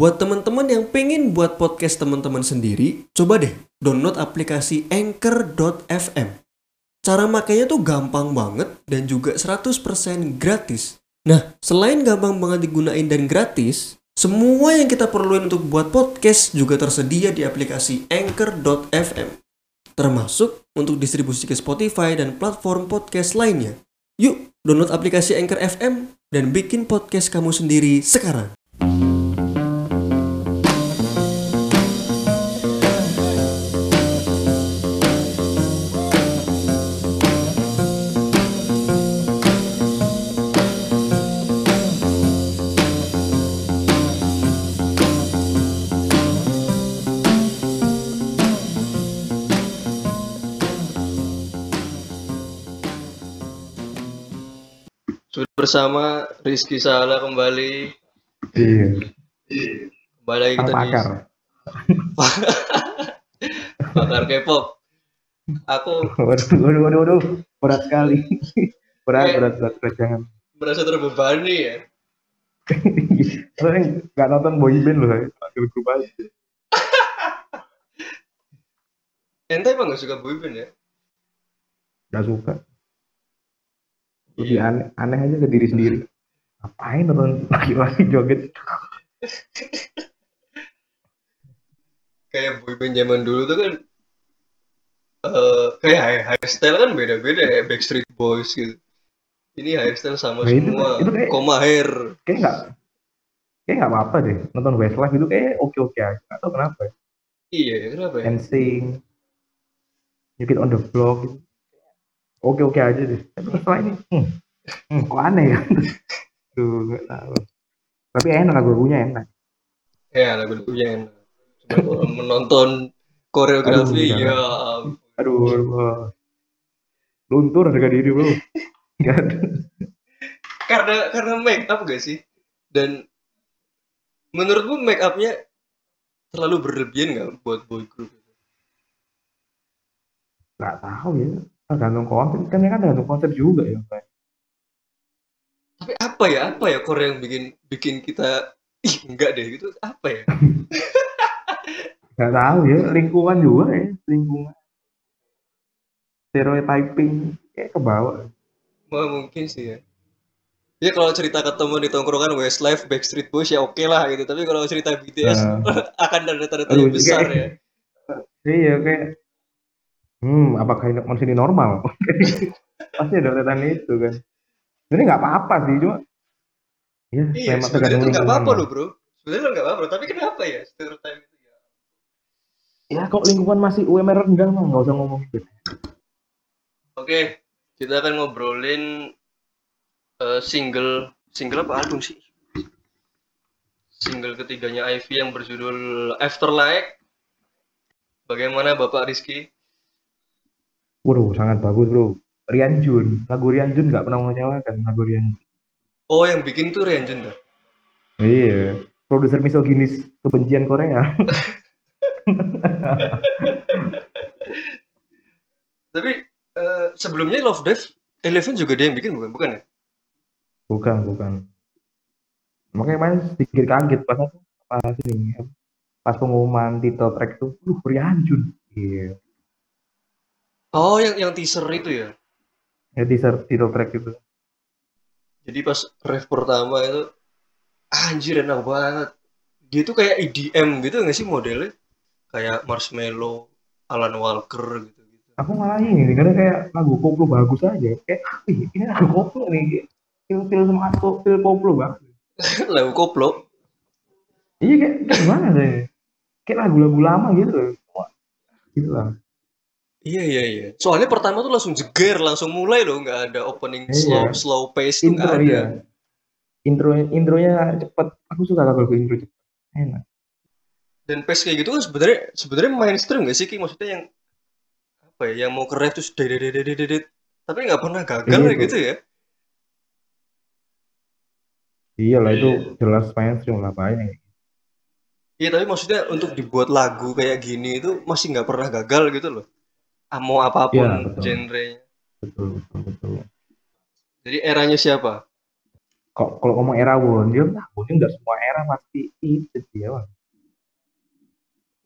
Buat teman-teman yang pengen buat podcast teman-teman sendiri, coba deh download aplikasi Anchor.fm. Cara makainya tuh gampang banget dan juga 100% gratis. Nah, selain gampang banget digunain dan gratis, semua yang kita perluin untuk buat podcast juga tersedia di aplikasi Anchor.fm. Termasuk untuk distribusi ke Spotify dan platform podcast lainnya. Yuk, download aplikasi Anchor FM dan bikin podcast kamu sendiri sekarang. Bersama Rizky Sala kembali. Iya. Kembali lagi kita di pakar. Pakar K-pop. Aku Waduh, waduh, waduh, waduh. Berat sekali. berat, berat, berat, berat, jangan. merasa terbebani ya. Yang nggak nonton boyband loh. Akhir grup aja. Ente emang gak suka boyband ya? Gak suka. Lebih aneh, aneh aja ke diri sendiri. Ngapain nonton laki-laki joget? Kayak boyband zaman dulu tuh kan eh kayak high, hairstyle kan beda-beda ya Backstreet Boys gitu. Ini hairstyle sama Nah, itu- semua, itu kayak- koma hair. Kayak nggak, kayak nggak apa-apa deh. Nonton Westlife itu kayak oke-oke aja. Gak tau kenapa. ya. Iya, kenapa ya? NSYNC, New Kid on the Block gitu. Oke-oke aja deh. Tapi setelah ini, hmm, hmm, kok aneh ya? Tuh, nggak tahu. Tapi enak lagunya enak. Ya, lagu-lagunya enak. Cuma menonton koreografi Aduh, ya. Aduh, wah. luntur harga diri bro. Karena karena make up gak sih dan menurutmu make upnya terlalu berlebihan nggak buat boy group Nggak tahu ya. Tergantung konsep. Kan ya kan tergantung konsep juga ya. Pak. tapi apa ya apa ya Korea yang bikin bikin kita ih enggak deh gitu apa ya Nggak tahu ya. Lingkungan juga ya. Lingkungan. Stereotyping kayak ke bawah. Wah, mungkin sih ya ya kalau cerita ketemu di tongkrongan Westlife Backstreet Boys ya oke lah gitu tapi kalau cerita BTS Nah. akan ada tanda Aduh, tanya besar kayak- ya Iya kayak. Hmm, apakah ini manusia ini normal? Pasti ada letan itu kan. Ini nggak apa-apa sih cuma. Ya, iya memang sebenarnya tuh nggak apa-apa loh bro sebenarnya nggak apa-apa tapi kenapa ya stereotype itu ya Ya kok lingkungan masih UMR rendah mah nggak usah ngomong gitu. Oke, kita akan ngobrolin eh, single single apa album sih? Single ketiganya Ivy yang berjudul Afterlife. Bagaimana Bapak Rizky? Waduh, sangat bagus bro. Rian Jun, lagu Rian Jun nggak pernah mengecewakan lagu Rian. Oh, yang bikin tuh Rian Jun dah. Iya, produser misoginis kebencian Korea. Tapi eh, sebelumnya Love Death Eleven juga dia yang bikin bukan? Bukan ya? bukan, bukan. Makanya main sedikit kaget pas aku pas ini pas pengumuman title track tuh, uh Rian Jun. Iya, Oh, yang yang teaser itu ya. ya teaser title track itu. Jadi pas ref pertama itu anjir enak banget. Dia tuh kayak EDM gitu nggak sih modelnya? Kayak Marshmello, Alan Walker gitu gitu. Aku malah ini karena kayak lagu koplo bagus aja. Kayak, ih ini lagu koplo nih. Feel feel sama aku feel koplo banget. Lagu koplo. Iya kayak, kayak gimana deh? Kayak lagu-lagu lama gitu loh. Gitu lah. Iya iya iya. Soalnya pertama tuh langsung jeger, langsung mulai loh, nggak ada opening Iya. slow slow pace Intro ada. iya. Intro intronya cepet. Aku suka lagu intro cepet. Enak. Dan pace kayak gitu kan sebenarnya sebenarnya mainstream nggak sih Ki? Maksudnya yang apa ya? Yang mau ke ref terus dedet tapi nggak pernah gagal Iya, kayak gitu ya. Iya lah itu Iya. jelas mainstream lah banyak. Iya tapi maksudnya untuk dibuat lagu kayak gini itu masih nggak pernah gagal gitu loh. Mau apa pun Iya, betul. genrenya. Betul betul betul. Jadi eranya siapa? kok kalau ngomong era Wonjong nah Wonjong nggak semua era pasti itu dia Bang.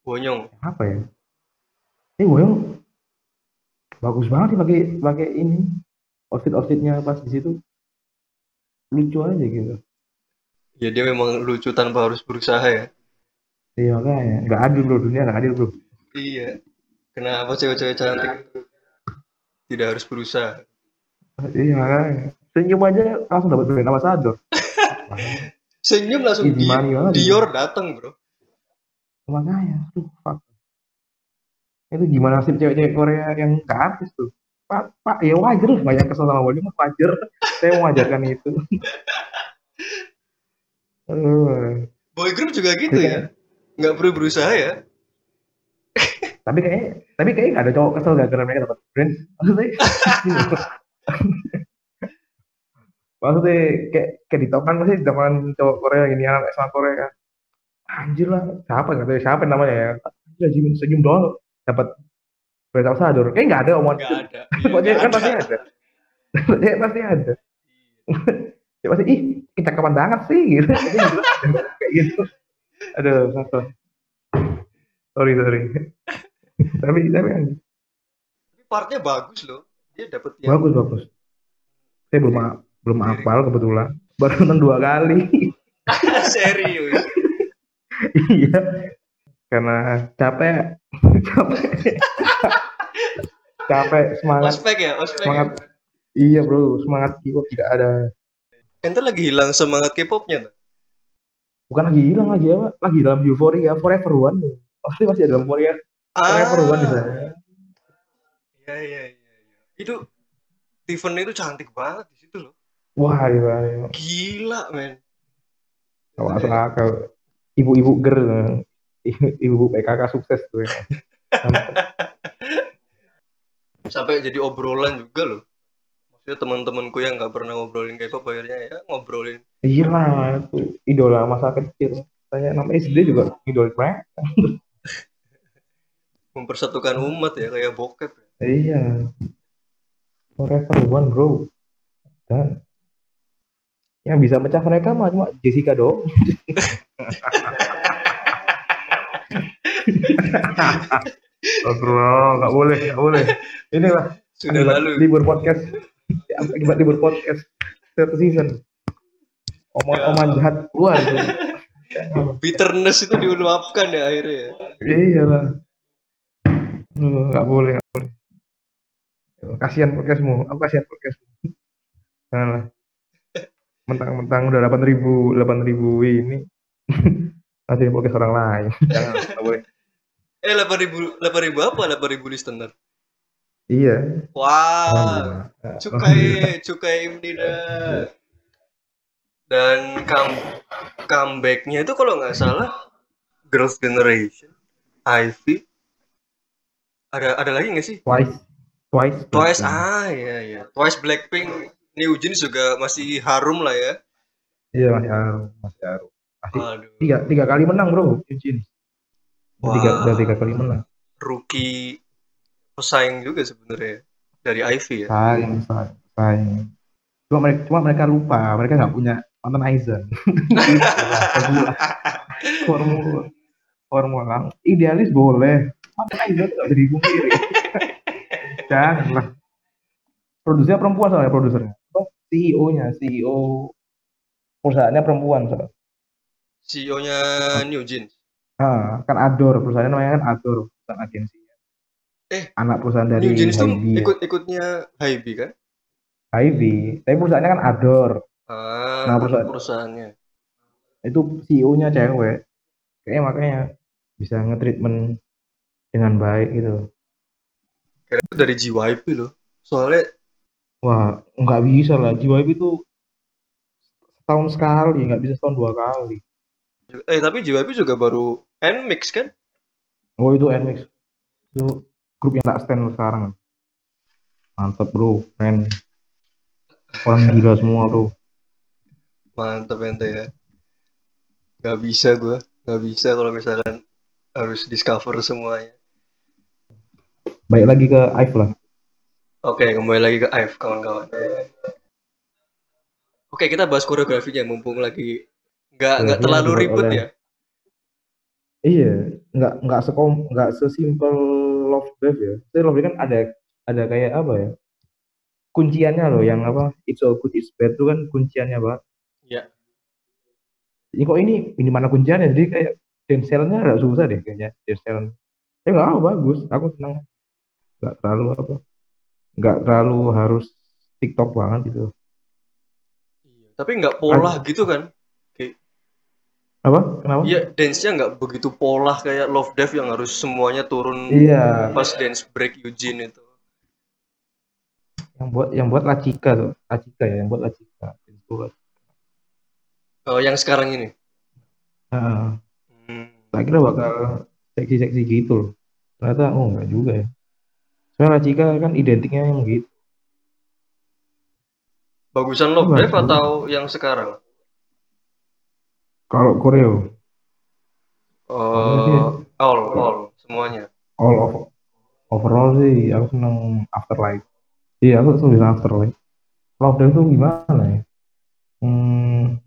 Bonyong. apa ya ini Wonjong bagus banget sih pakai pakai ini outfit outfitnya pas di situ lucu aja gitu Ya dia memang lucu tanpa harus berusaha ya. iya makanya nggak adil bro dunia nggak adil bro Iya. Kenapa cewek-cewek cantik tidak harus berusaha? iya makanya senyum aja langsung dapat brand ambassador Senyum langsung di. Dior datang bro. makanya tuh fuck itu gimana sih cewek-cewek Korea yang ke artis tuh pak pak ya wajar lah banyak kesel sama Wonjong wajar saya mewajarkan itu. Boy group juga gitu ya. Nggak perlu berusaha ya. Tapi kayaknya tapi kayaknya nggak ada cowok kesel gara-gara mereka dapat brand maksudnya maksudnya kayak kayak di kan masih zaman cowok Korea gini anak SMA Korea anjir lah siapa nggak tahu siapa namanya ya anjir senyum senyum doang dapat brand ambassador kayak nggak ada omongan Nggak ada. Pokoknya kan pasti ada. Pokoknya pasti ada. Ya pasti ih kita kapan banget sih gitu. Pokoknya gitu. Kayak gitu. Aduh, satu. Sorry, sorry. tapi tapi Tapi partnya bagus loh. Dia dapet yang bagus bagus. Saya belum belum hafal kebetulan. Baru nonton dua kali. serius. iya. Karena capek. capek. capek semangat Ospek ya, ospek. semangat. Iya bro, semangat K-pop tidak ada. Ente lagi hilang semangat K-popnya. tuh. bukan lagi hilang lagi apa lagi dalam euforia forever one pasti masih ada dalam euforia one di sana Iya iya iya. iya. Itu Steven itu cantik banget di situ loh. wah iya, iya. Gila men. Kalau masuk akal ibu-ibu ger ibu-ibu PKK sukses tuh ya. Sampai jadi obrolan juga loh. Maksudnya teman-temanku yang nggak pernah ngobrolin K-pop akhirnya ya ngobrolin. iya lah itu idola masa kecil saya nama SD juga idola mereka Mempersatukan umat ya kayak bokep. iya forever one bro dan yang bisa mecah mereka mah cuma Jessica doang Astagfirullah, nggak boleh, nggak boleh. Inilah Sudah akibat lalu. libur podcast. Ya, Akibat libur podcast third season. Omongan-omongan jahat keluar. Bitterness itu diuluapkan ya akhirnya ya. Iya lah. Nggak boleh, nggak boleh. Kasihan podcastmu, aku kasihan podcastmu. Janganlah. Mentang-mentang udah 8 ribu, 8 ribu ini. Nanti podcast orang lain. Jangan, nggak boleh. Eh 8000 8000 apa? 8000 listener. Iya. Wah, Alhamdulillah. cukai cukai Imdida. Dan come comebacknya itu kalau nggak salah Girls Generation, Ivy, ada ada lagi nggak sih? Twice. Twice. Twice, ah ya ya, Twice Blackpink, New Jeans juga masih harum lah ya. Iya masih harum, masih harum. Masih Aduh, tiga, tiga kali menang bro, Eugene. Tiga, Wah. udah tiga kali menang. rookie pesaing juga sebenarnya dari Ivy ya. Sayang, sayang, sayang. Cuma mereka, cuma mereka lupa, mereka nggak punya mantan Aizen. formula, formula, formula. Idealis boleh, Aizen nggak bisa dipungkiri. Janganlah. Produsernya perempuan soalnya produsernya. CEO-nya, CEO perusahaannya perempuan soalnya. CEO-nya New Jeans. Ah, kan Ador, perusahaannya namanya kan Ador, perusahaan agensi. Eh, anak perusahaan dari New Jeans tuh Hybe ya. ikut-ikutnya Hybe kan? Hybe, tapi perusahaannya kan Ador. Ah, Nah, perusahaan- perusahaannya. Itu CEO-nya cewek. Kayaknya makanya bisa nge-treatment dengan baik gitu. Kira itu dari JYP loh. Soalnya Wah, nggak bisa lah. JYP itu setahun sekali, nggak bisa setahun dua kali. eh tapi JYP juga baru Nmix kan? Oh itu NMIX. Itu grup yang tak stand sekarang. Mantep bro, keren. Orang gila semua bro. Mantap ente ya. Gak bisa gua, gak bisa kalau misalkan harus discover semuanya. Baik lagi ke IVE lah. Oke, kembali lagi ke IVE kawan-kawan. Oke, kita bahas koreografinya mumpung lagi nggak nggak terlalu ribet oleh- ya. Iya, nggak nggak sekom nggak sesimpel Love Death ya. Tapi Love Death kan ada ada kayak apa ya? Kunciannya loh yang apa? It's all good, it's bad itu kan kunciannya banget. Iya. Ini kok ini ini mana kunciannya? Jadi kayak dance-nya agak susah deh kayaknya dance Eh nggak apa bagus, aku senang. Nggak terlalu apa? Nggak terlalu harus TikTok banget gitu. Iya. Tapi nggak pola gitu kan? Apa? Kenapa? Iya, dance-nya nggak begitu pola kayak Love Death yang harus semuanya turun Iya, pas dance break Eugene itu. yang buat yang buat Lacika tuh, Lacika ya, yang buat Lacika. Itu. Oh, yang sekarang ini. Heeh. Hmm. tak kira bakal seksi-seksi gitu loh. Ternyata oh enggak juga ya. Soalnya Lacika kan identiknya yang gitu. Bagusan Love Bagus. Death atau yang sekarang? Kalau koreo Oh, all, all, semuanya. all of overall sih aku seneng Afterlife. Iya aku seneng Afterlife. Love Death tuh gimana ya? Hmm,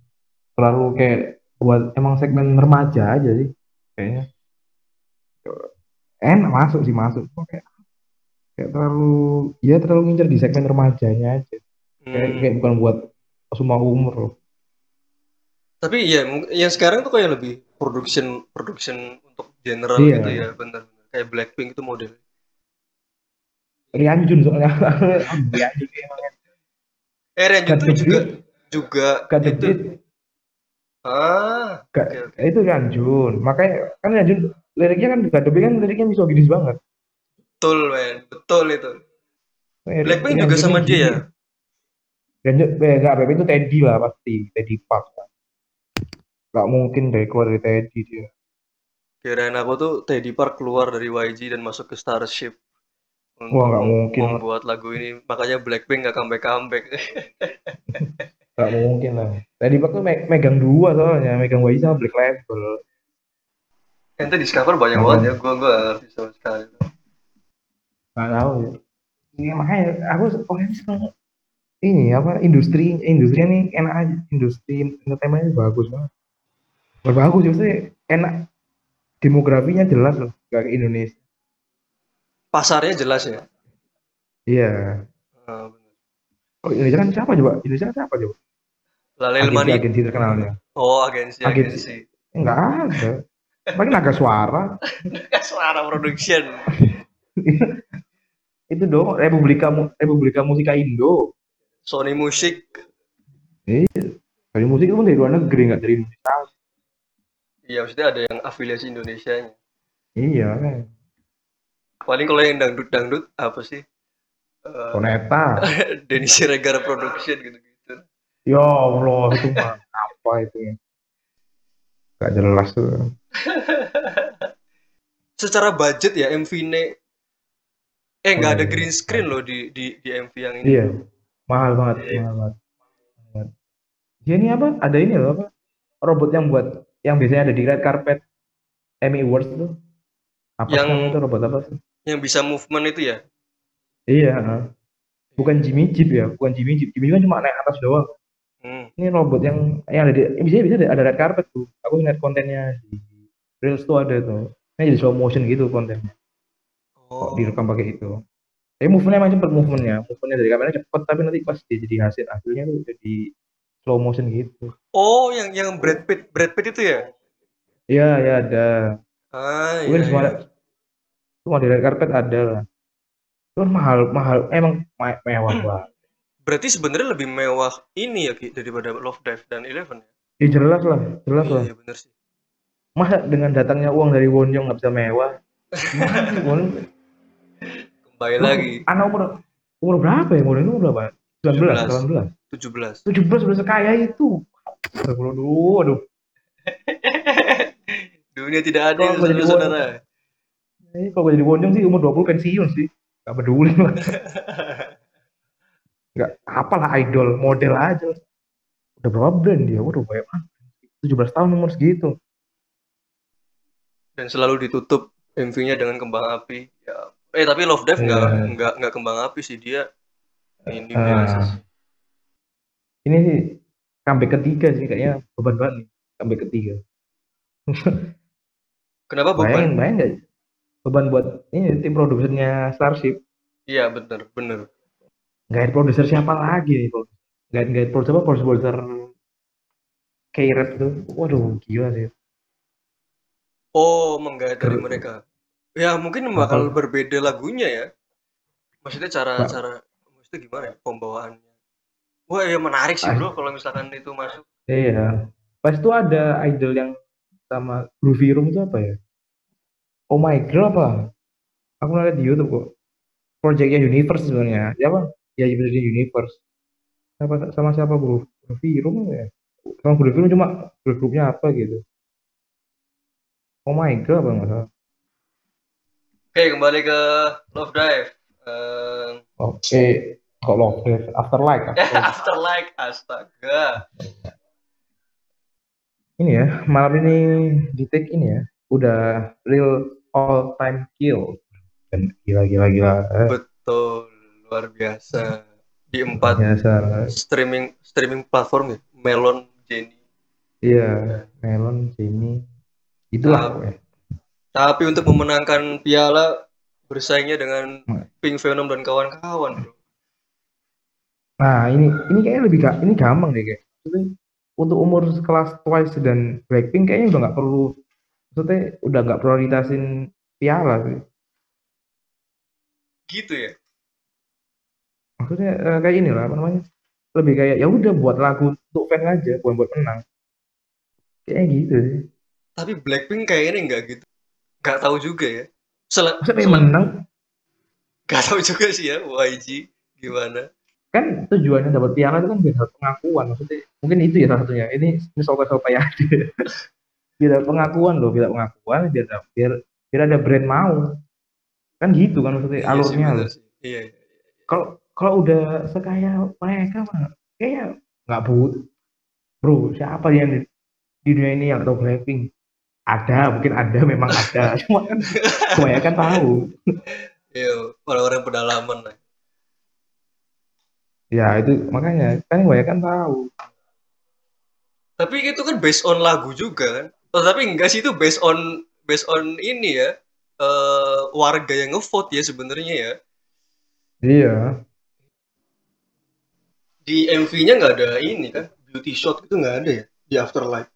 terlalu kayak buat emang segmen remaja aja sih kayaknya. Enak masuk sih masuk. Cuma Kayak, kayak terlalu ya terlalu ngincer di segmen remajanya aja. Kayak, Hmm. kayak bukan buat semua umur loh. Tapi mung- yang sekarang tuh kayak lebih production production untuk general Iya. gitu ya, bener. Kayak Blackpink itu model. Rianjun soalnya Rianjun emang Eh, Renjun Got tuh juga juga the itu. Ah, Got- oke oke. itu Rianjun makanya kan Rianjun liriknya kan Beat kan liriknya misoginis banget Betul, men. Betul itu. Eh, Blackpink juga sama dia ya? Rianjun eh, enggak Blackpink itu Teddy lah pasti Teddy Park Gak mungkin dari keluar dari Teddy dia Kirain aku tuh Teddy Park keluar dari YG dan masuk ke Starship Wah, mem- mungkin. membuat lagu ini. Makanya Blackpink nggak comeback comeback. Gak mungkin lah Teddy Park tuh me- megang dua soalnya megang YG sama Black Label Ente discover banyak Apa? banget ya. Gua gua nggak ngerti sama sekali. Gak tahu ya. Ini makanya aku orangnya seneng ini apa industri industrinya nih enak aja. Industri entertainmentnya bagus banget. Bagus sih maksudnya enak. Demografinya jelas loh gak kayak Indonesia. Pasarnya jelas ya. iya. Ah, oh Indonesia kan siapa coba? Indonesia kan siapa coba? Lalel agensi agensi terkenalnya. Oh, agensi Agensi. agensi. enggak ada. Paling naga suara. Suara production. itu dong Republika Republika Musika Indo Sony Music. dari musik itu pun dari luar negeri nggak dari Indonesia Iya, maksudnya ada yang afiliasi Indonesianya. iya kan Paling kalau yang dangdut-dangdut apa sih? Eh, Soneta Denny Siregar Production gitu-gitu. Ya Allah, itu mah apa itu ya? Gak jelas tuh. Secara budget ya MV ini eh nggak Oh, ada iya. green screen loh di di di MV yang ini. Iya, mahal banget, Iya. mahal banget. Dia ini apa? Ada ini loh apa? Robot yang buat yang biasanya ada di red carpet Emmy Awards tuh. Apa Yang- itu robot apa tuh? Yang bisa movement itu ya. Iya, bukan Jimmy Jeep ya, bukan Jimmy Jeep. Jimmy kan cuma naik atas doang. Hmm. Ini robot yang yang ada di yang bisa bisa ada, ada red carpet tuh. Aku ngeliat kontennya di Reels tuh ada tuh. Ini jadi slow motion gitu kontennya. Oh. direkam pakai itu. Tapi movementnya emang cepet movementnya, movementnya dari kamera cepet tapi nanti pas dia jadi hasil hasilnya tuh jadi slow motion gitu. Oh, yang yang Brad Pitt Brad Pitt itu ya? Iya ya ada. Ah, iya. Mungkin semua iya. semua di red carpet ada lah. Itu kan mahal mahal emang me- mewah banget. Berarti sebenarnya lebih mewah ini ya Ki daripada Love Dive dan Eleven ya? Ya jelas lah, jelas Iya, lah. iya bener sih. Masa dengan datangnya uang dari Wonjong nggak bisa mewah? Won? Kembali lagi Anak umur umur berapa ya? Umur itu umur berapa? 19, 17. 18. 17 sudah sekaya itu. Aduh, aduh. Dunia tidak adil, Kalau gua jadi saudara-saudara. Ini kalau gue jadi Wonjong sih umur 20 pensiun sih. Gak peduli lah. Gak apalah idol, model aja. Udah berapa brand dia? Waduh banyak banget. 17 tahun umur segitu. Dan selalu ditutup MV-nya dengan kembang api. Ya. Eh tapi Love Dive nggak Iya. nggak nggak kembang api sih dia. Ini Ah. biasa sih. Ini sih comeback ketiga sih kayaknya beban banget nih comeback ketiga Kenapa beban? bayangin nggak beban buat ini tim produsernya Starship Iya bener bener. nggak ada produser siapa lagi nih bro nggak nggak ada produser apa produser K-Rap tuh waduh gila sih Oh menggait dari mereka. Ya mungkin bakal bakal. berbeda lagunya ya. Maksudnya cara bak- cara maksudnya gimana ya pembawaannya? Wah ya menarik sih ah, bro kalau misalkan itu masuk. iya. Pas itu ada idol yang sama Groovy Room itu apa ya? Oh My Girl apa? Aku ngeliat di YouTube kok. Projectnya Universe sebenarnya. Ya apa? Ya bener di Universe. Sama sama siapa Groove Groovy Room apa ya? Sama Groovy Room cuma girl grupnya apa gitu? Oh My Girl apa nggak salah Oke kembali ke Love Dive. Eh, oke kok Love Death Afterlife Afterlife after like. Astaga. ini ya malam ini di take ini ya udah real all time kill. Dan gila gila gila. Betul luar biasa. Di empat biasa. streaming streaming platform ya Melon Jenny. iya Melon sini itulah pokoknya tapi untuk memenangkan piala bersaingnya dengan Pink Venom dan kawan-kawan bro. nah ini ini kayaknya lebih ga, ini gampang deh kayak Maksudnya, untuk umur sekelas Twice dan Blackpink kayaknya udah nggak perlu maksudnya udah nggak prioritasin piala sih Gitu ya. maksudnya eh, kayak ini lah apa namanya lebih kayak ya udah buat lagu untuk fans aja bukan buat menang kayaknya gitu sih Tapi Blackpink kayaknya nggak gitu. Nggak tahu juga ya. Sel Maksudnya sel- menang nggak tahu juga sih ya YG gimana. kan tujuannya dapat piala itu kan biar dapat pengakuan maksudnya mungkin itu ya salah satunya ini ini soto-soto ya biar dapat pengakuan loh biar pengakuan biar biar biar ada brand mau kan gitu kan maksudnya Iya alurnya sih. Iya. iya. kalau kalau udah sekaya mereka mah kayaknya nggak butuh bro siapa yang di, di dunia ini yang tahu Blackpink ada mungkin ada memang ada cuma kan kebanyakan tahu Iya, orang-orang pedalaman ya itu makanya kan kebanyakan tahu Tapi itu kan based on lagu juga kan. Oh, tapi enggak sih itu based on based on ini ya. eh warga yang ngevote ya sebenarnya ya. iya Di MV-nya nggak ada ini kan. Beauty shot itu nggak ada ya di Afterlife.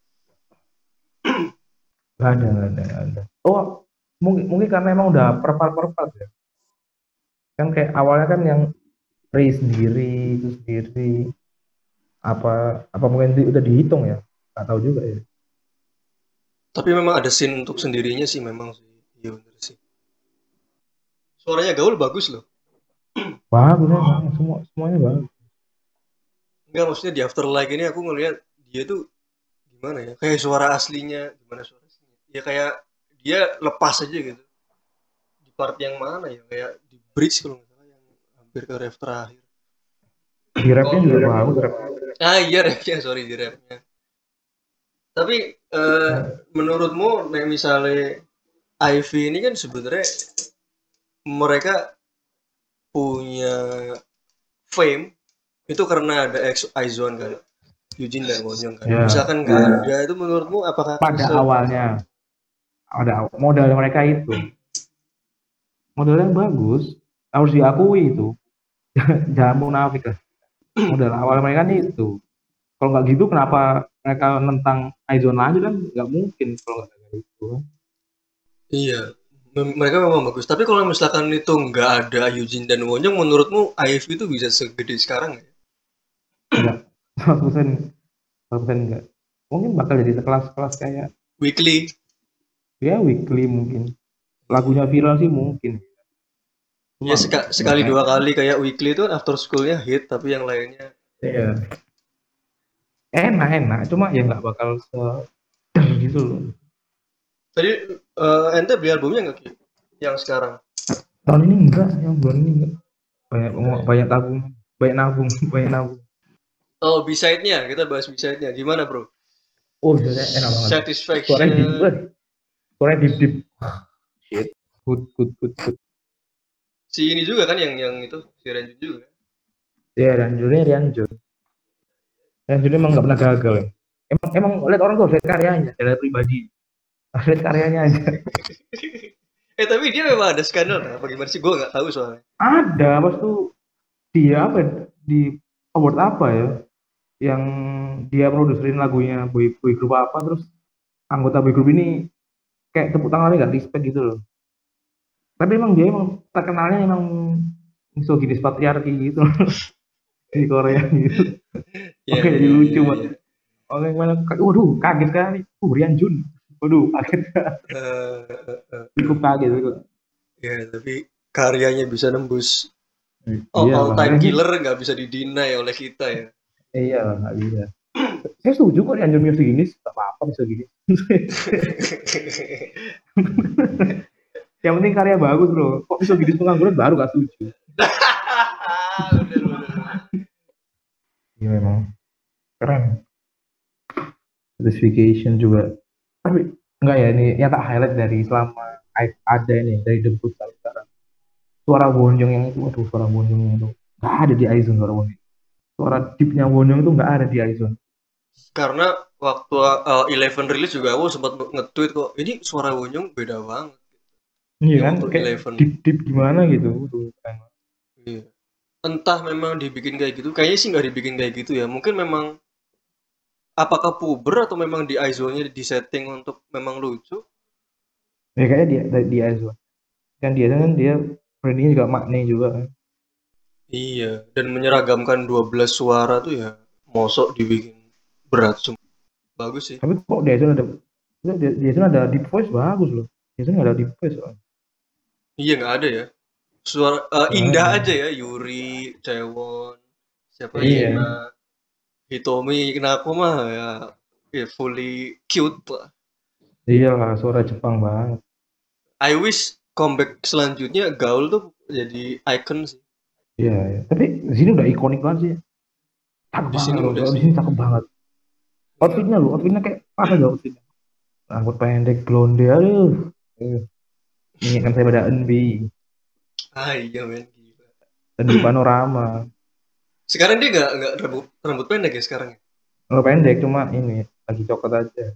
nggak ada nggak ada ada oh mungkin mungkin karena emang udah perpart ya kan kayak awalnya kan yang Ray sendiri itu sendiri apa apa mungkin di- udah dihitung ya nggak tahu juga ya Tapi memang ada scene untuk sendirinya sih memang sih. Iya bener sih. Suaranya gaul bagus loh. bagus emang semua semuanya bagus Enggak maksudnya di Afterlife ini aku ngelihat dia tuh gimana ya? Kayak suara aslinya gimana suara? Ya kayak dia lepas aja gitu. Di part yang mana ya? Kayak di bridge kalau nggak salah yang hampir ke ref terakhir. di rapnya juga bagus rap Ah iya rapnya sorry di rapnya. Tapi eh, menurutmu kayak misalnya Ivy ini kan sebenarnya mereka punya fame itu karena ada ex Aizon kan, Eugene dan Wonyong kan. Ya. Misalkan nggak ada itu menurutmu apakah pada awalnya ada modal mereka itu. Modalnya bagus harus diakui itu. Jangan munafik lah. Modal awal mereka nih itu. Kalau nggak gitu kenapa mereka nentang Aizon aja kan? Nggak mungkin kalau nggak ada itu. Iya, mereka memang bagus. Tapi kalau misalkan itu nggak ada Eugene dan Wonyong, menurutmu Ivy itu bisa segede sekarang nggak? nggak. Seratus persen. Persen nggak. Mungkin bakal jadi kelas-kelas kayak Weekly, ya weekly mungkin lagunya viral sih mungkin ya Cuma seka- sekali dua kali kayak weekly itu after schoolnya hit, tapi yang lainnya Iya. Enak enak, cuma ya nggak bakal se gitu loh. Tadi eh, ente beli albumnya nggak? Yang sekarang? Tahun ini enggak, yang bulan ini enggak. Banyak banyak tabung, banyak nabung, banyak nabung. Oh, B-side-nya, kita bahas B-side-nya. Gimana, Bro? Oh, enak banget. Satisfaction. Suaranya deep, deep. Shit, good good good good. Si ini juga kan yang yang itu, si Renjun juga. Ya, dan jurnya Rian Jun. Dan jadi emang nggak pernah gagal. ya. Emang emang lihat orang tuh lihat karyanya, lihat pribadi. Lihat karyanya aja. eh tapi dia memang ada skandal nah, apa gimana sih gue nggak tahu soalnya Ada, pas tuh dia apa ya, di award apa ya? Yang dia produserin lagunya boy, boy group apa terus anggota boy group ini kayak tepuk tangannya nggak respect gitu loh. Tapi emang dia emang terkenalnya emang misoginis patriarki gitu loh. di Korea gitu. Iya, Oke, jadi iya, lucu iya, banget. iya. Oke, gimana? Waduh, kaget kali. Uh, Rian Jun. Waduh, kaget. Eh, eh, eh, Cukup kaget. Cukup. ya tapi karyanya bisa nembus oh, Iya, all time killer nggak bisa didinai oleh kita ya Iya, nggak bisa. Saya setuju kok Rian Jun misoginis. Gak apa-apa misoginis. Yang penting karya bagus, bro. Kok misoginis pengangguran baru gak setuju. Iya, memang. Keren. Certification juga. Tapi, enggak ya, ini yang tak highlight dari selama ada ini, dari debut sampai sekarang. Suara Wonjong yang itu, aduh suara Wonjong yang itu. Gak ada di Aizon suara Wonjong. Suara deepnya Wonjong itu gak ada di Aizon. Karena waktu uh, Eleven rilis juga aku sempat nge-tweet kok ini suara Wonyong beda banget Iya Ya, kan, kayak Eleven. deep deep gimana gitu. Aduh, keren. Iya. Entah memang dibikin kayak gitu, kayaknya sih nggak dibikin kayak gitu ya. Mungkin memang apakah puber atau memang di ISO-nya di setting untuk memang lucu? Ya kayaknya dia di, di Aizon. Kan dia kan dia brandingnya juga makne juga kan. Iya, dan menyeragamkan 12 suara tuh ya mosok dibikin berat semua. Bagus sih. Tapi kok Aizon ada Aizon ada deep voice bagus loh. Aizon nggak ada deep voice. soalnya. Iya nggak ada ya. Suara Nggak indah ada. aja ya Yuri, Cewon, siapa Iya. Yuna, Hitomi, Nako mah ya, ya fully cute lah. Iya lah, suara Jepang banget. I wish comeback selanjutnya Gaul tuh jadi icon sih. Iya, iya. Tapi di sini udah ikonik banget sih. Cakep Di sini loh. udah Di sini cakep banget. Outfitnya loh, outfitnya kayak pas aja outfitnya. Rambut pendek, blonde, aduh. Eh, Mengingatkan saya pada Envy. Ah iya men gila. Envy Panorama. Sekarang dia nggak nggak rambut rambut pendek ya sekarang ya. Rambut pendek, cuma ini, lagi coklat aja.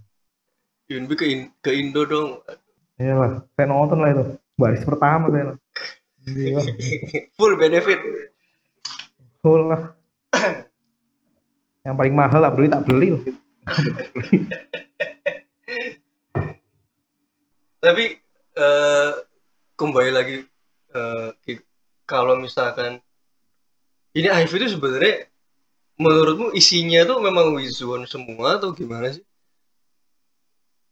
Yunbi ke In- ke Indo dong. Iya lah, saya nonton lah itu. Baris pertama saya. Iya, Full benefit. full lah. Yang paling mahal lah, beli tak beli loh. Tapi eh kembali lagi Ki- kalau misalkan ini IV itu sebenarnya menurutmu isinya tuh memang Wizone semua atau gimana sih?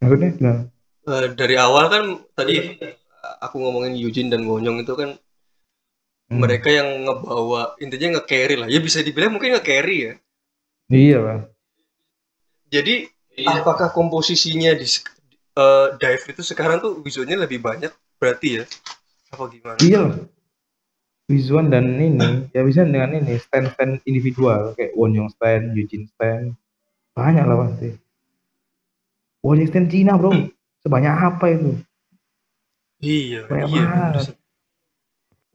Maksudnya? Eh, dari awal kan tadi aku ngomongin Eugene dan Wonyong itu kan Hmm. mereka yang ngebawa intinya nge-carry lah. Ya bisa dibilang mungkin nge-carry ya. Iya lah. Jadi apakah komposisinya di eh, dive itu sekarang tuh Wizone-nya lebih banyak berarti ya? Apa gimana? Iya. Wizuan dan ini, ya bisa dengan ini stand-stand individual kayak Wonyong stand, Eugene stand, banyak lah pasti. Wonyong stand Cina bro, sebanyak apa itu? Iya, Banyak iya. banget.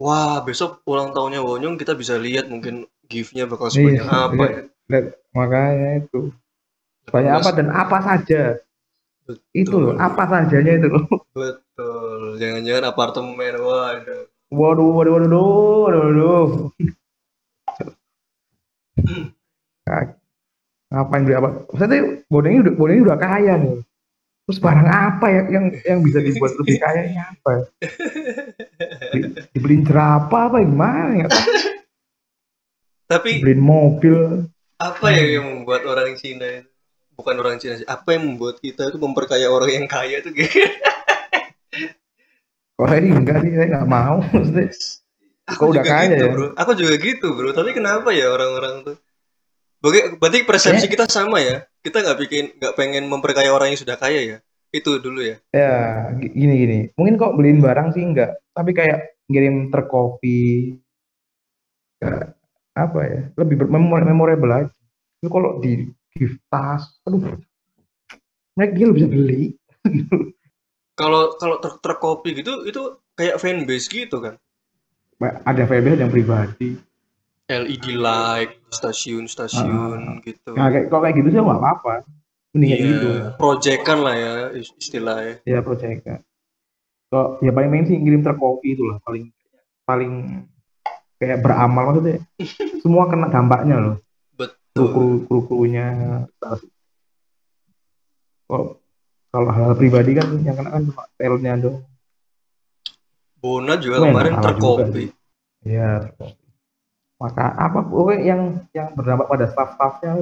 Wah, besok ulang tahunnya Wonyong kita bisa lihat mungkin gift-nya bakal sebanyak Iya, apa iya. ya. Lihat, makanya itu sebanyak apa dan apa saja Betul. itu loh, apa sajanya itu loh. Betul. Jangan-jangan apartemen. Waduh. Waduh, waduh, waduh, waduh, waduh, Ngapain beli apa? Maksudnya boneknya udah boneknya udah kaya nih. Terus barang apa ya yang yang bisa dibuat lebih kaya ini apa? Di, dibeliin jerapah apa gimana ya? Tapi Dibeliin mobil. apa ya yang membuat orang Cina itu? Bukan orang Cina sih. Apa yang membuat kita itu memperkaya orang yang kaya itu kayak Kalau ini enggak sih, saya nggak mau. Maksudnya, Kok udah kaya gitu, ya? Bro. Aku juga gitu, Bro. Tapi kenapa ya orang-orang tuh? Berarti persepsi Eh. kita sama ya. Kita nggak bikin nggak pengen memperkaya orang yang sudah kaya ya. Itu dulu ya. ya gi- gini gini. Mungkin kok beliin barang sih enggak, tapi kayak ngirim truk kopi, kayak apa ya? Lebih memorable aja. Itu kalau di gift tas, aduh, mereka dia bisa beli. Kalau kalau truk-truk kopi gitu itu kayak fanbase gitu kan. Ada fanbase yang pribadi. LED light stasiun-stasiun gitu. Nah, kayak, kalau kayak gitu sih nggak apa-apa. Mending kayak Iya, gitu. proyekan lah ya is- istilahnya. Ya proyekan. Kalau ya paling main sih ngirim terkopi itu lah paling paling kayak beramal maksudnya. Semua kena dampaknya loh. Kru kru krunya. Kalau kalau hal pribadi kan yang kena kan cuma telnya doang. Bona juga Wah, kemarin terkopi. Iya. Maka apa pokoknya yang yang berdampak pada staff-staffnya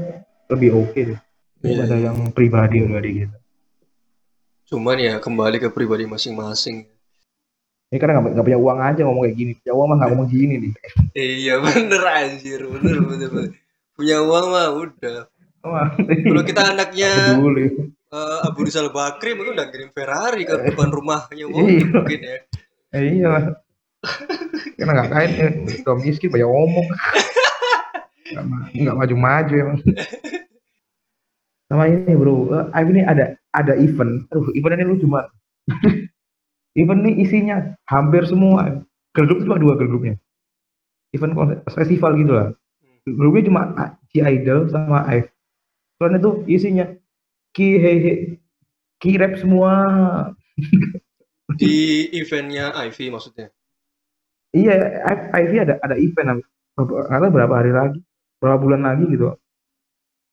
lebih oke deh. Iya, Daripada iya. yang pribadi pribadi gitu. Cuman ya kembali ke pribadi masing-masing. Ini karena nggak nggak punya uang aja ngomong kayak gini. Punya uang mah nggak ngomong gini nih. Iya bener anjir, bener bener. bener. Punya uang mah udah. Wah, Kalau kita anaknya eh, Abu Rizal Bakri mungkin udah kirim Ferrari ke depan rumahnya Wah, Iya. mungkin ya. Eh, iya lah. Karena nggak kain, eh, kalau miskin banyak omong. Nggak ma- nggak maju-maju emang. Sama ini bro, eh, Aib ini ada ada event. Aduh, event ini lucu banget. event ini isinya hampir semua. Group cuma dua girl groupnya. Event festival gitu lah. Grupnya cuma G Idol sama Aib. Soalnya itu isinya ki hehe ki rap semua. Di eventnya Ivy maksudnya. Iya, Ivy ada ada event nggak tahu berapa hari lagi, berapa bulan lagi gitu.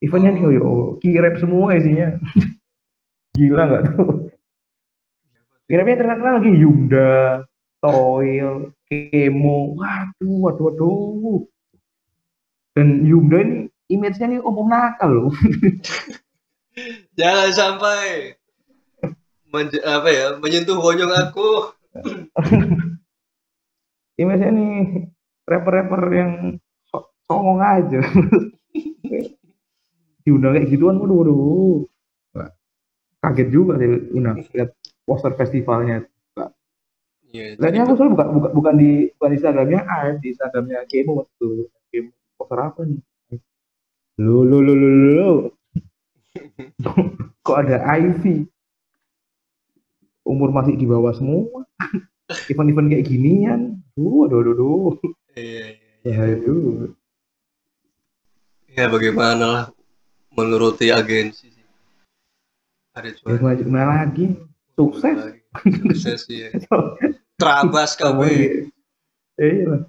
Eventnya nih, oh, yo, kirep semua isinya. Gila nggak tuh? Kirepnya terkenal lagi Yunda, Toil, Kemo, waduh, waduh, waduh. Dan Yunda ini image-nya nih umum nakal loh. Jangan sampai menje- apa ya menyentuh bonyong aku. Image-nya nih rapper-rapper yang so- songong aja. Diundang kayak gituan, waduh, waduh. Kaget juga sih undang lihat poster festivalnya. Iya, Lihatnya aku soalnya bukan, bukan, bukan di bukan di Instagramnya AF, di Instagramnya Kemo waktu Poster apa nih? Lo lo lo lo lo. lo. Kok ada Ivy? Umur masih di bawah semua. Event-event kayak ginian. Duh, aduh, aduh, aduh. iya, iya. Ya, aduh. Ya bagaimana lah menuruti agensi sih. Ada Ya, cuan. gimana, lagi? Sukses. lagi. Sukses ya. Terabas KB. Eh, iya lah.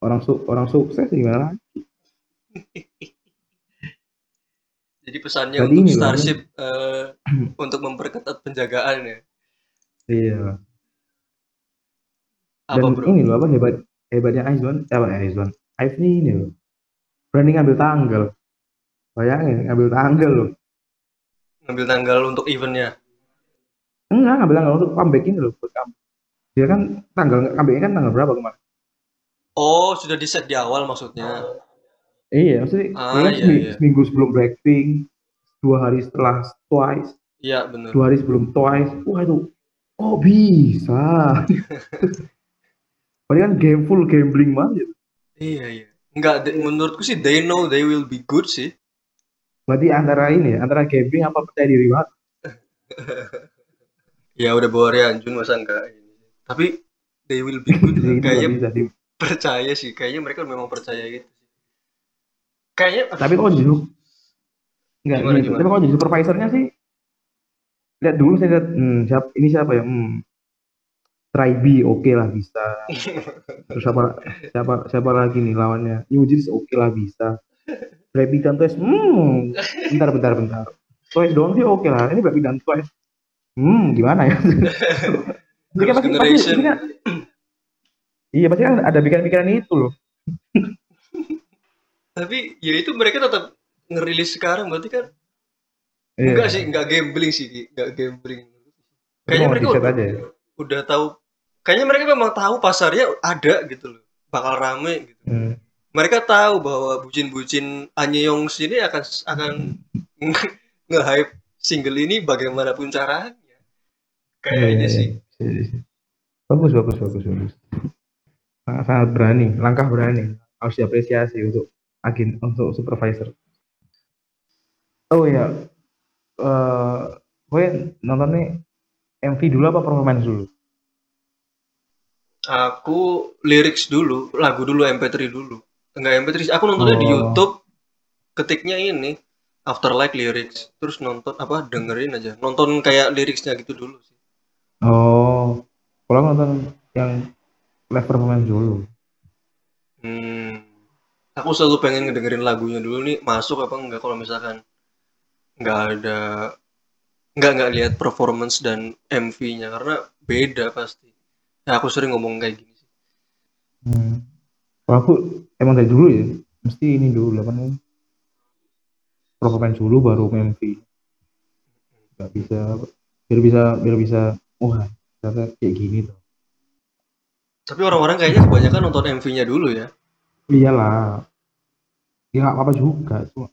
Orang su orang sukses gimana lagi? Jadi pesannya Tadi untuk ini Starship eh, untuk memperketat penjagaan ya. Iya. Apa Dan bro? ini loh apa hebat hebatnya Aizwan, eh, apa Aizwan? Aif nih ini loh. Berani ngambil tanggal. Bayangin ngambil tanggal loh. Ngambil tanggal untuk eventnya. Enggak ngambil tanggal untuk comeback ini loh buat kamu. Dia kan tanggal comebacknya kan tanggal berapa kemarin? Oh sudah di set di awal maksudnya. Iya, maksudnya Ah, iya, seming- iya. seminggu sebelum Blackpink, dua hari setelah Twice, Iya benar. dua hari sebelum Twice. Wah itu, oh bisa. Padahal kan game full gambling banget. Iya iya. Enggak, de- menurutku sih they know they will be good sih. Berarti antara ini, ya, antara gambling apa percaya diri banget. Ya udah bawa Rianjun masa enggak ini. Tapi they will be good. Kayaknya. Percaya sih. Kayaknya mereka memang percaya gitu sih. Kayaknya Tapi kok justru enggak Gimana, gini, gimana? tapi kok justru supervisornya sih lihat dulu saya lihat hmm, siapa ini siapa ya? Hmm, Tribe oke lah bisa. Terus siapa siapa siapa lagi nih lawannya? New Jeans oke lah bisa. Blackpink dan Twice hmm. Bentar bentar bentar. Twice doang sih oke lah ini Blackpink dan Twice. Hmm gimana ya? Ini kan pasti, pasti, kan, iya pasti kan ada pikiran-pikiran itu loh tapi ya itu mereka tetap ngerilis sekarang berarti kan Iya. enggak sih enggak gambling sih enggak gambling kayaknya mereka udah, aja ya. udah tahu kayaknya mereka memang tahu pasarnya ada gitu loh bakal rame gitu Hmm. mereka tahu bahwa bucin-bucin Anyong sini akan akan nge-hype single ini bagaimanapun caranya kayaknya Iya, iya, sih iya. Iya, iya. Bagus, bagus, bagus, bagus. Sangat, sangat berani, langkah berani. Harus diapresiasi untuk agen, untuk supervisor. Oh eh gue nonton nih MV dulu apa performance dulu? aku lyrics dulu lagu dulu MP3 dulu enggak MP3 sih. Aku nontonnya di Oh. YouTube. Ketiknya ini Afterlife lyrics. Terus nonton apa dengerin aja. Nonton kayak liriksnya gitu dulu sih. Oh, kalau nonton yang live performance dulu. Hmm. Aku selalu pengen ngedengerin lagunya dulu nih masuk apa enggak kalau misalkan nggak ada nggak nggak lihat performance dan MV-nya karena beda pasti. Ya aku sering ngomong kayak gini sih. Hmm. Kalau aku emang dari dulu ya, mesti ini dulu apa namanya? Performance dulu baru MV. Gak bisa, biar bisa, biar bisa, wah, ternyata kayak gini tuh. Tapi orang-orang kayaknya kebanyakan nonton MV-nya dulu ya. Iyalah, ya nggak apa-apa juga, cuma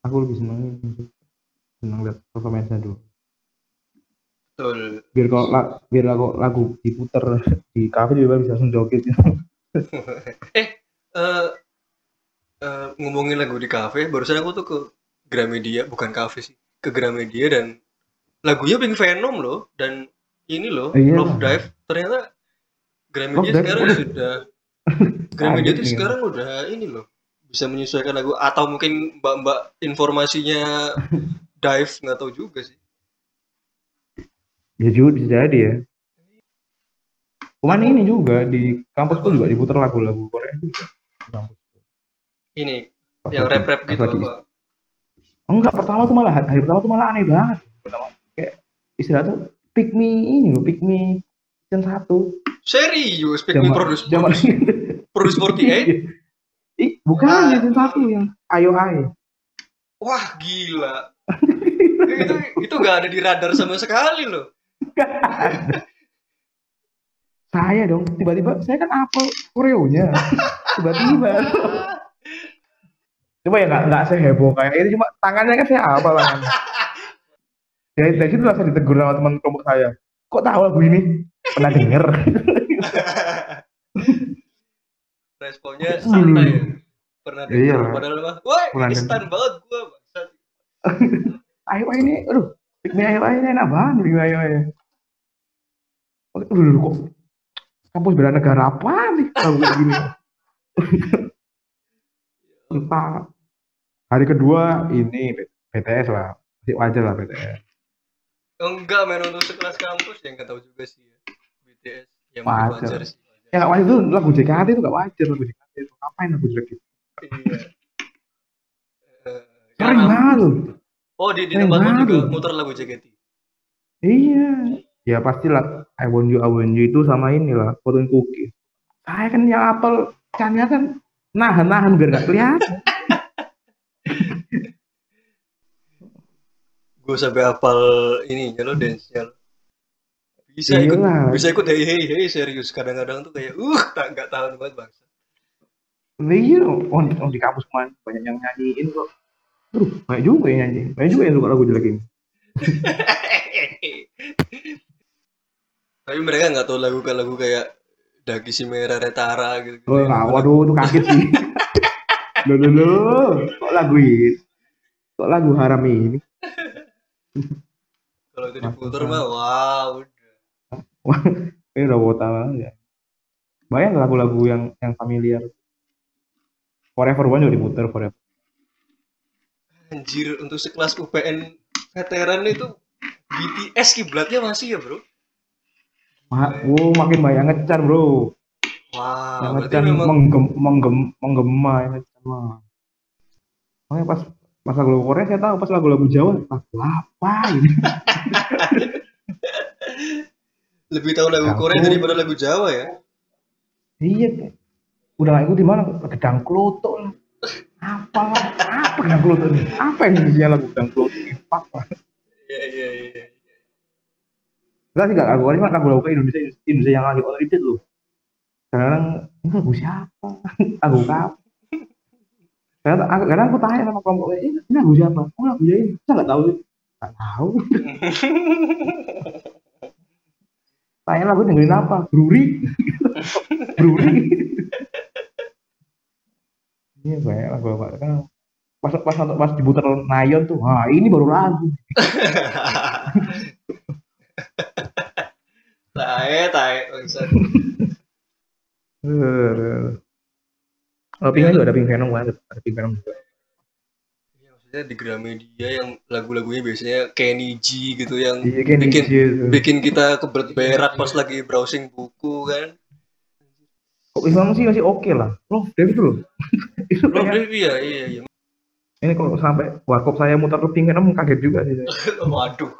aku lebih seneng seneng lihat performance-nya dulu. Betul. Biar kalau la- biar lagu, lagu diputer di kafe juga bisa langsung joget. Eh, eh, ngomongin lagu di kafe, barusan aku tuh ke Gramedia, bukan kafe sih, ke Gramedia dan lagunya Pink Venom loh, dan ini loh, Iya. Love Dive. Ternyata Gramedia sekarang waduh. sudah, Gramedia tuh nih. sekarang udah ini loh, bisa menyesuaikan lagu, atau mungkin mbak-mbak informasinya dive, nggak tahu juga sih. Ya juga bisa jadi ya. Cuman ini juga di kampusku juga diputer lagu-lagu Korea juga. Kampus. Ini, Pas yang rap-rap gitu lagi- apa? Enggak, pertama tuh malah hari pertama tuh malah aneh banget. Pertama kayak istilah tuh pick me ini loh, pick me season 1. Serius, Pick Me Produce, zaman Produce, Produce 48? Ih, bukan season 1 yang ayo ayo. Wah gila. itu itu gak ada di radar sama sekali loh. Saya dong, tiba-tiba saya kan apel koreonya. Tiba-tiba. Cuma ya nggak nggak seheboh kayak ini cuma tangannya kan saya apa tangannya. Dari, dari situ langsung ditegur sama teman kelompok saya. Kok tahu lagu ini? Pernah denger? Responnya santai ya. Pernah Hmm. Iya. padahal mah, wah Pernah ini denger. stan banget gua. bangsat." ayo ini, aduh, pick me ayo ini enak banget, pick me ayo ayo. Aduh, kok kampus bela negara apa nih kayak gini? Entah. Hari kedua ini BTS lah, masih wajar lah BTS. Enggak main untuk sekelas kampus yang nggak tahu juga sih ya. BTS yang Wajar. wajar sih. wajar. Ya nggak wajar itu lagu JKT itu nggak wajar lagu JKT itu ngapain lagu jelek itu? Iya. Eh, karena- banget loh. Oh di, di tempatmu juga muter lagu JKT. Iya. Ya pastilah I want you, I want you itu sama inilah Fortune Cookie. Saya kan yang apel cannya kan nahan-nahan biar nggak kelihatan. Gue sampai hafal lo dance-nya lo. Bisa ikut Iyalah. bisa ikut hey hey hey serius kadang-kadang tuh kayak uh tak nggak tahan banget bangsa. Nah, iya, oh, oh, di kampus kemarin banyak yang nyanyiin kok. Aduh, banyak juga yang nyanyi. Banyak juga yang suka lagu jelek ini. Tapi mereka nggak tahu lagu lagu kayak Dagi si merah retara gitu. Oh, nggak, waduh, itu kaget sih. Loh, loh, loh. Kok lagu ini? Kok lagu haram ini? Kalau itu diputer mah wow. Ini udah wota banget ya. Banyak lagu-lagu yang yang familiar. Forever One juga diputer Forever. Anjir untuk sekelas UPN veteran itu BTS kiblatnya masih ya bro? Ma oh, makin banyak ngecar bro. Wah berarti ngecar memang menggem, menggem, menggema yang ngecar mah. Makanya pas pas lagu Korea saya tahu pas lagu-lagu Jawa lagu apa ini? Lebih tahu lagu Kampung. Korea daripada lagu Jawa ya. iya. Udah nggak ikuti mana gedang kloto lah. Apa lah? Apa gedang kloto ini? Apa yang isinya lagu gedang kloto ini? Apa? Iya iya iya. Enggak sih enggak lagu Korea cuma lagu-lagu Indonesia Indonesia yang lagi on repeat loh. Kadang ini lagu siapa? lagu apa? Kadang, kadang aku tanya sama kelompok ini, ini lagu siapa? Oh lagu ini. Saya nggak tahu. Nggak tahu. Tanya lagu dengerin apa? Bruri. Bruri. Iya banyak lagu apa kan pas pas pas diputar Nayon tuh, wah ini baru lagu. Tae tae. Eh, Oh, Pink itu ada Pink Venom kan, ada Pink Venom juga. Iya, maksudnya di Gramedia yang lagu-lagunya biasanya Kenny G gitu yang Iya, Kenny bikin G itu. bikin kita kebelet berak pas lagi browsing buku kan. Kok Venom sih masih oke lah. Loh, Dave itu loh. itu Loh, kayak, Devi ya, iya iya. ini kalau sampai warkop saya muter ke Pink Venom kaget juga sih. Waduh.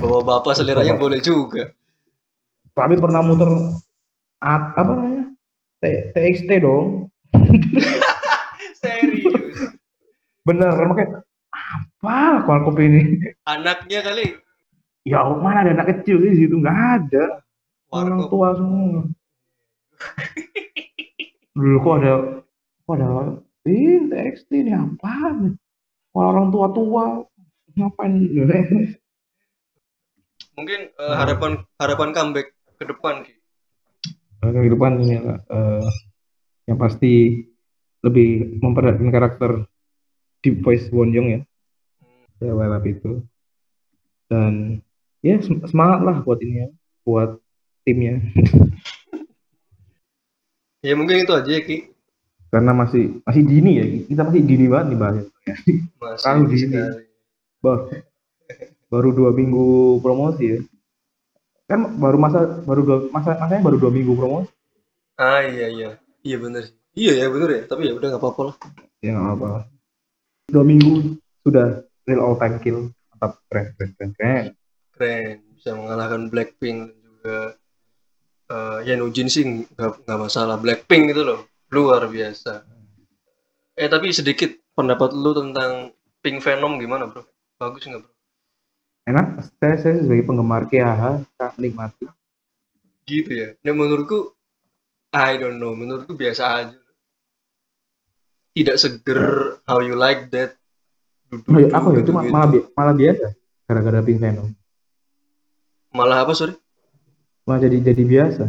Bawa bapak seleranya boleh juga. Tapi pernah muter at, apa namanya? T- TXT dong. Bener, makanya apa warkop ini? Anaknya kali Ya mana ada anak kecil di situ nggak ada orang tua semua. Dulu kok ada kok ada ini TXT ini apaan? Orang tua tua ngapain? Mungkin eh, harapan harapan comeback ke depan Ki. kehidupan ini eh, yang pasti lebih memperhatikan karakter deep voice Won Young ya ya Welap itu dan ya sem- semangat lah buat ini ya buat timnya Ya mungkin itu aja ya Ki. karena masih masih dini ya kita masih dini banget nih bahas Masih Tahu di sekali. sini. baru baru dua minggu promosi ya kan baru masa baru dua masa masanya baru dua minggu promosi Ah iya iya. Iya bener sih. Iya ya bener ya. Tapi ya udah nggak apa-apa lah. ya nggak apa dua minggu sudah real all time kill mantap keren keren keren keren Keren. Bisa mengalahkan Blackpink dan juga eh Yan Ujin sih nggak nggak masalah. Blackpink itu loh luar biasa. Eh tapi sedikit pendapat lu tentang Pink Venom gimana bro? Bagus nggak bro? enak saya, saya sebagai penggemar KH saya nikmati Gitu ya. Nah menurutku I don't know. Menurutku biasa aja. Tidak seger how you like that. Duduk, oh, ya, gitu. malah bi- malah biasa gara-gara Pink Venom Malah apa sorry? malah jadi jadi biasa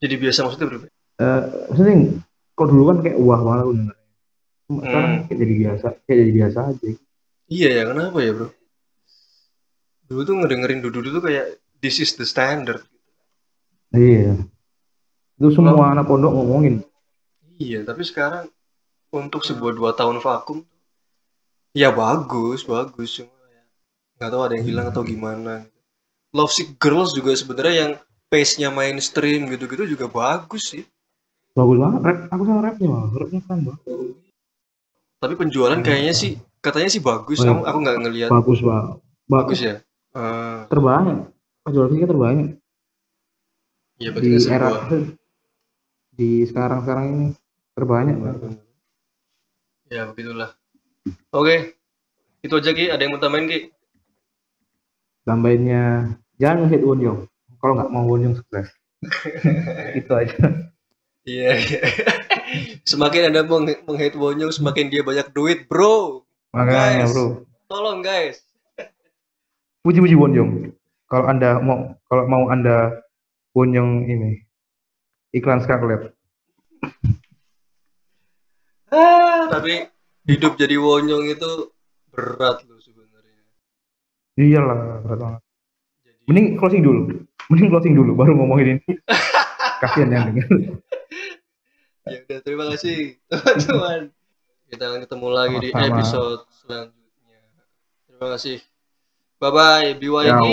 Jadi biasa maksudnya bro? Eh maksudnya kok dulu kan kayak wah malah aku dengernya. Cuma sekarang Hmm. kayak jadi biasa kayak jadi biasa aja Iya ya, kenapa ya bro? Dulu tuh ngedengerin Dudu tuh kayak this is the standard. iya itu semua anak pondok ngomongin Iya, tapi sekarang untuk sebuah dua tahun vakum, ya bagus, bagus. Cuma ya nggak tahu ada yang hilang atau gimana. Love Sick Girls juga sebenarnya yang pace-nya mainstream gitu-gitu juga bagus sih. bagus banget rap aku sama rapnya malah rapnya keren banget. Tapi penjualan kayaknya sih katanya sih bagus. Oh, Aku aku nggak ngelihat bagus banget bagus bagus ya. Eh, terbanyak. Penjualan tiket terbanyak. Iya berarti di kan era sebuah di sekarang sekarang ini terbanyak Pak. Ya begitulah. Oke, itu aja Ki. Ada yang mau tambahin Ki? tambahinnya jangan hate Wonyong kalau nggak mau Wonyong sukses itu aja Iya. iya. semakin anda meng menghate Wonyong, semakin dia banyak duit, bro. makanya Guys. bro Tolong guys. puji-puji Wonyong kalau anda mau kalau mau anda Wonyong ini iklan Scarlett tapi hidup jadi Wonyong itu berat loh sebenarnya. iyalah berat banget Jadi mending closing dulu mending closing dulu baru ngomongin ini kasihan yang denger ya udah terima kasih teman-teman. Kita akan ketemu lagi di Sama-sama. episode selanjutnya. Terima kasih. Bye bye BYD.